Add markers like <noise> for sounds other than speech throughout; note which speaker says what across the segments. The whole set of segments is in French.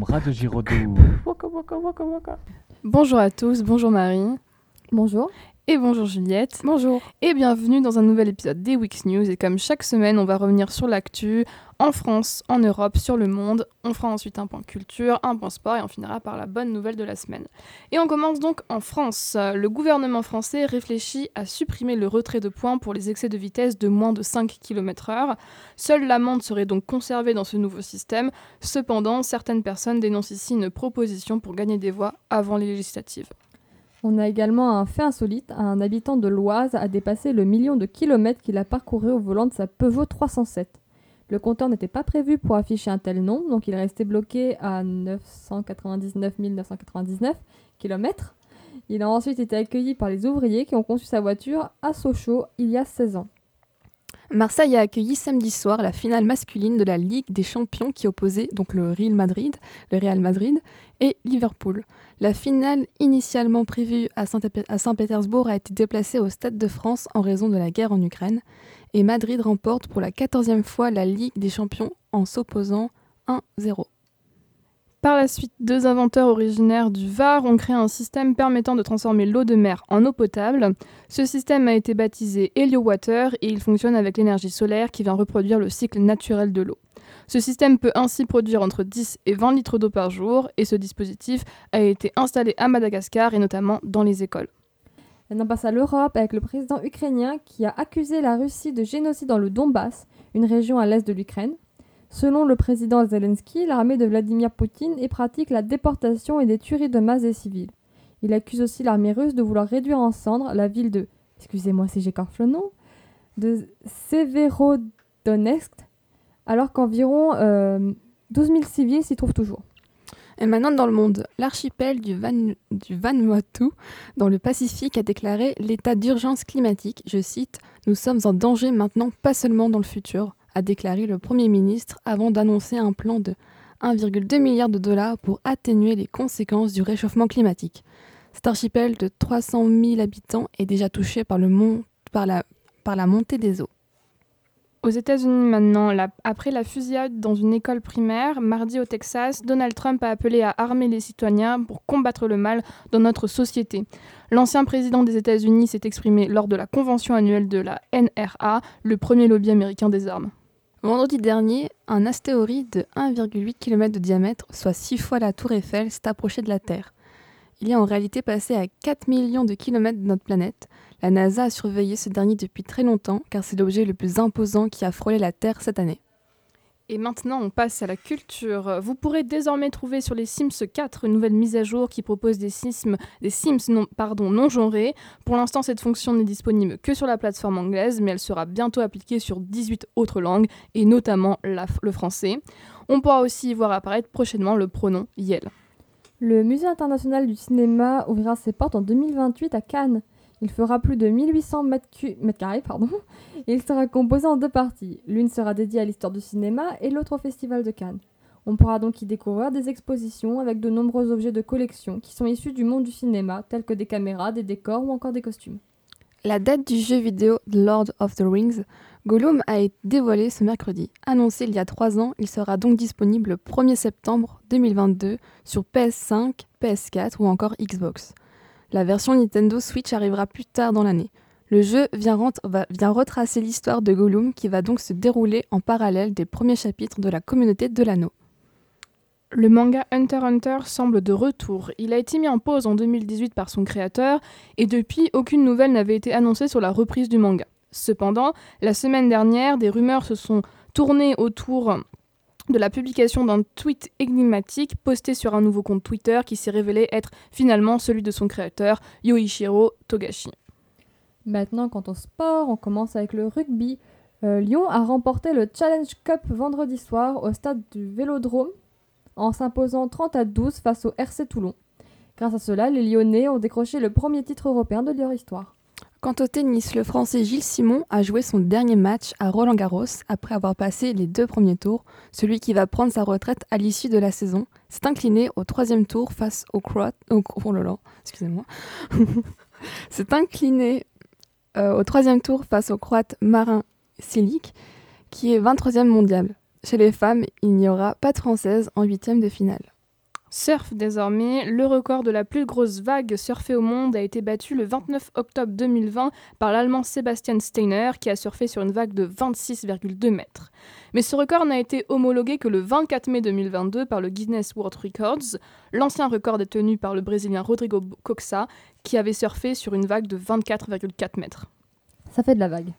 Speaker 1: comme Radio Giraudoux.
Speaker 2: Bonjour à tous, bonjour Marie.
Speaker 3: Bonjour.
Speaker 2: Et bonjour Juliette.
Speaker 3: Bonjour.
Speaker 2: Et bienvenue dans un nouvel épisode des Weeks News. Et comme chaque semaine, on va revenir sur l'actu en France, en Europe, sur le monde. On fera ensuite un point culture, un point sport et on finira par la bonne nouvelle de la semaine. Et on commence donc en France. Le gouvernement français réfléchit à supprimer le retrait de points pour les excès de vitesse de moins de 5 km/h. Seule l'amende serait donc conservée dans ce nouveau système. Cependant, certaines personnes dénoncent ici une proposition pour gagner des voix avant les législatives.
Speaker 3: On a également un fait insolite. Un habitant de l'Oise a dépassé le million de kilomètres qu'il a parcouru au volant de sa Peugeot 307. Le compteur n'était pas prévu pour afficher un tel nombre, donc il est resté bloqué à 999 999 km. Il a ensuite été accueilli par les ouvriers qui ont conçu sa voiture à Sochaux il y a 16 ans.
Speaker 2: Marseille a accueilli samedi soir la finale masculine de la Ligue des Champions qui opposait donc le Real Madrid, le Real Madrid et Liverpool. La finale initialement prévue à Saint-Pétersbourg a été déplacée au Stade de France en raison de la guerre en Ukraine et Madrid remporte pour la quatorzième fois la Ligue des Champions en s'opposant 1-0. Par la suite, deux inventeurs originaires du Var ont créé un système permettant de transformer l'eau de mer en eau potable. Ce système a été baptisé HelioWater et il fonctionne avec l'énergie solaire qui vient reproduire le cycle naturel de l'eau. Ce système peut ainsi produire entre 10 et 20 litres d'eau par jour et ce dispositif a été installé à Madagascar et notamment dans les écoles.
Speaker 3: Maintenant, on passe à l'Europe avec le président ukrainien qui a accusé la Russie de génocide dans le Donbass, une région à l'est de l'Ukraine. Selon le président Zelensky, l'armée de Vladimir Poutine y pratique la déportation et des tueries de masse des civils. Il accuse aussi l'armée russe de vouloir réduire en cendres la ville de, excusez-moi si le nom, de Severodonetsk, alors qu'environ 12 euh, 000 civils s'y trouvent toujours.
Speaker 2: Et maintenant dans le monde, l'archipel du Vanuatu dans le Pacifique a déclaré l'état d'urgence climatique. Je cite Nous sommes en danger maintenant, pas seulement dans le futur a déclaré le Premier ministre avant d'annoncer un plan de 1,2 milliard de dollars pour atténuer les conséquences du réchauffement climatique. Cet archipel de 300 000 habitants est déjà touché par, le par, la, par la montée des eaux. Aux États-Unis maintenant, après la fusillade dans une école primaire, mardi au Texas, Donald Trump a appelé à armer les citoyens pour combattre le mal dans notre société. L'ancien président des États-Unis s'est exprimé lors de la convention annuelle de la NRA, le premier lobby américain des armes. Vendredi dernier, un astéroïde de 1,8 km de diamètre, soit 6 fois la tour Eiffel, s'est approché de la Terre. Il est en réalité passé à 4 millions de kilomètres de notre planète. La NASA a surveillé ce dernier depuis très longtemps car c'est l'objet le plus imposant qui a frôlé la Terre cette année. Et maintenant, on passe à la culture. Vous pourrez désormais trouver sur les Sims 4 une nouvelle mise à jour qui propose des Sims, non, pardon, genrés. Pour l'instant, cette fonction n'est disponible que sur la plateforme anglaise, mais elle sera bientôt appliquée sur 18 autres langues, et notamment le français. On pourra aussi voir apparaître prochainement le pronom Yel.
Speaker 3: Le Musée international du cinéma ouvrira ses portes en 2028 à Cannes. Il fera plus de 1800 mètres, carrés pardon, <laughs> et il sera composé en deux parties. L'une sera dédiée à l'histoire du cinéma et l'autre au Festival de Cannes. On pourra donc y découvrir des expositions avec de nombreux objets de collection qui sont issus du monde du cinéma, tels que des caméras, des décors ou encore des costumes.
Speaker 2: La date du jeu vidéo Lord of the Rings, Gollum a été dévoilé ce mercredi. Annoncé il y a trois ans, il sera donc disponible le 1er septembre 2022 sur PS5, PS4 ou encore Xbox. La version Nintendo Switch arrivera plus tard dans l'année. Le jeu vient, retracer l'histoire de Gollum qui va donc se dérouler en parallèle des premiers chapitres de la communauté de l'anneau. Le manga Hunter Hunter semble de retour. Il a été mis en pause en 2018 par son créateur et depuis aucune nouvelle n'avait été annoncée sur la reprise du manga. Cependant, la semaine dernière, des rumeurs se sont tournées autour de la publication d'un tweet énigmatique posté sur un nouveau compte Twitter qui s'est révélé être finalement celui de son créateur, Yoichiro Togashi.
Speaker 3: Maintenant, quant au sport, on commence avec le rugby. Euh, Lyon a remporté le Challenge Cup vendredi soir au stade du Vélodrome en s'imposant 30 à 12 face au RC Toulon. Grâce à cela, les Lyonnais ont décroché le premier titre européen de leur histoire.
Speaker 2: Quant au tennis, le Français Gilles Simon a joué son dernier match à Roland Garros après avoir passé les deux premiers tours. Celui qui va prendre sa retraite à l'issue de la saison s'est incliné au troisième tour face au Croate. Troisième tour face au Croate Marin Silic, qui est 23e mondial. Chez les femmes, il n'y aura pas de Française en huitième de finale.
Speaker 1: Surf désormais, le record de la plus grosse vague surfée au monde a été battu le 29 octobre 2020 par l'Allemand Sebastian Steiner qui a surfé sur une vague de 26,2 mètres. Mais ce record n'a été homologué que le 24 mai 2022 par le Guinness World Records. L'ancien record est tenu par le Brésilien Rodrigo Coxa qui avait surfé sur une vague de 24,4 mètres.
Speaker 3: Ça fait de la vague.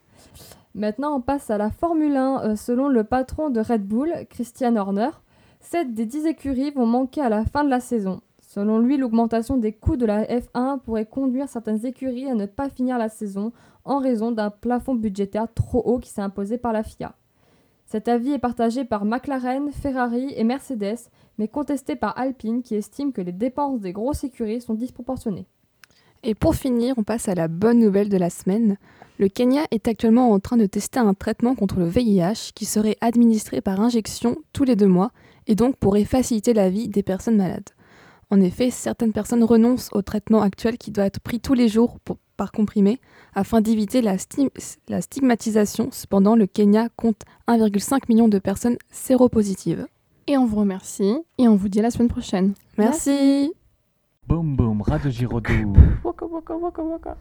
Speaker 3: Maintenant, on passe à la Formule 1. Euh, selon le patron de Red Bull, Christian Horner, 7 des 10 écuries vont manquer à la fin de la saison. Selon lui, l'augmentation des coûts de la F1 pourrait conduire certaines écuries à ne pas finir la saison en raison d'un plafond budgétaire trop haut qui s'est imposé par la FIA. Cet avis est partagé par McLaren, Ferrari et Mercedes, mais contesté par Alpine qui estime que les dépenses des grosses écuries sont disproportionnées.
Speaker 2: Et pour finir, on passe à la bonne nouvelle de la semaine. Le Kenya est actuellement en train de tester un traitement contre le VIH qui serait administré par injection tous les deux mois et donc pourrait faciliter la vie des personnes malades. En effet, certaines personnes renoncent au traitement actuel qui doit être pris tous les jours par comprimé afin d'éviter la, la, stigmatisation. Cependant, le Kenya compte 1,5 million de personnes séropositives.
Speaker 1: Et on vous remercie et on vous dit à la semaine prochaine.
Speaker 2: Merci.
Speaker 4: בום בום, רדיו ז'ירודו.
Speaker 1: ווקה ווקה ווקה ווקה.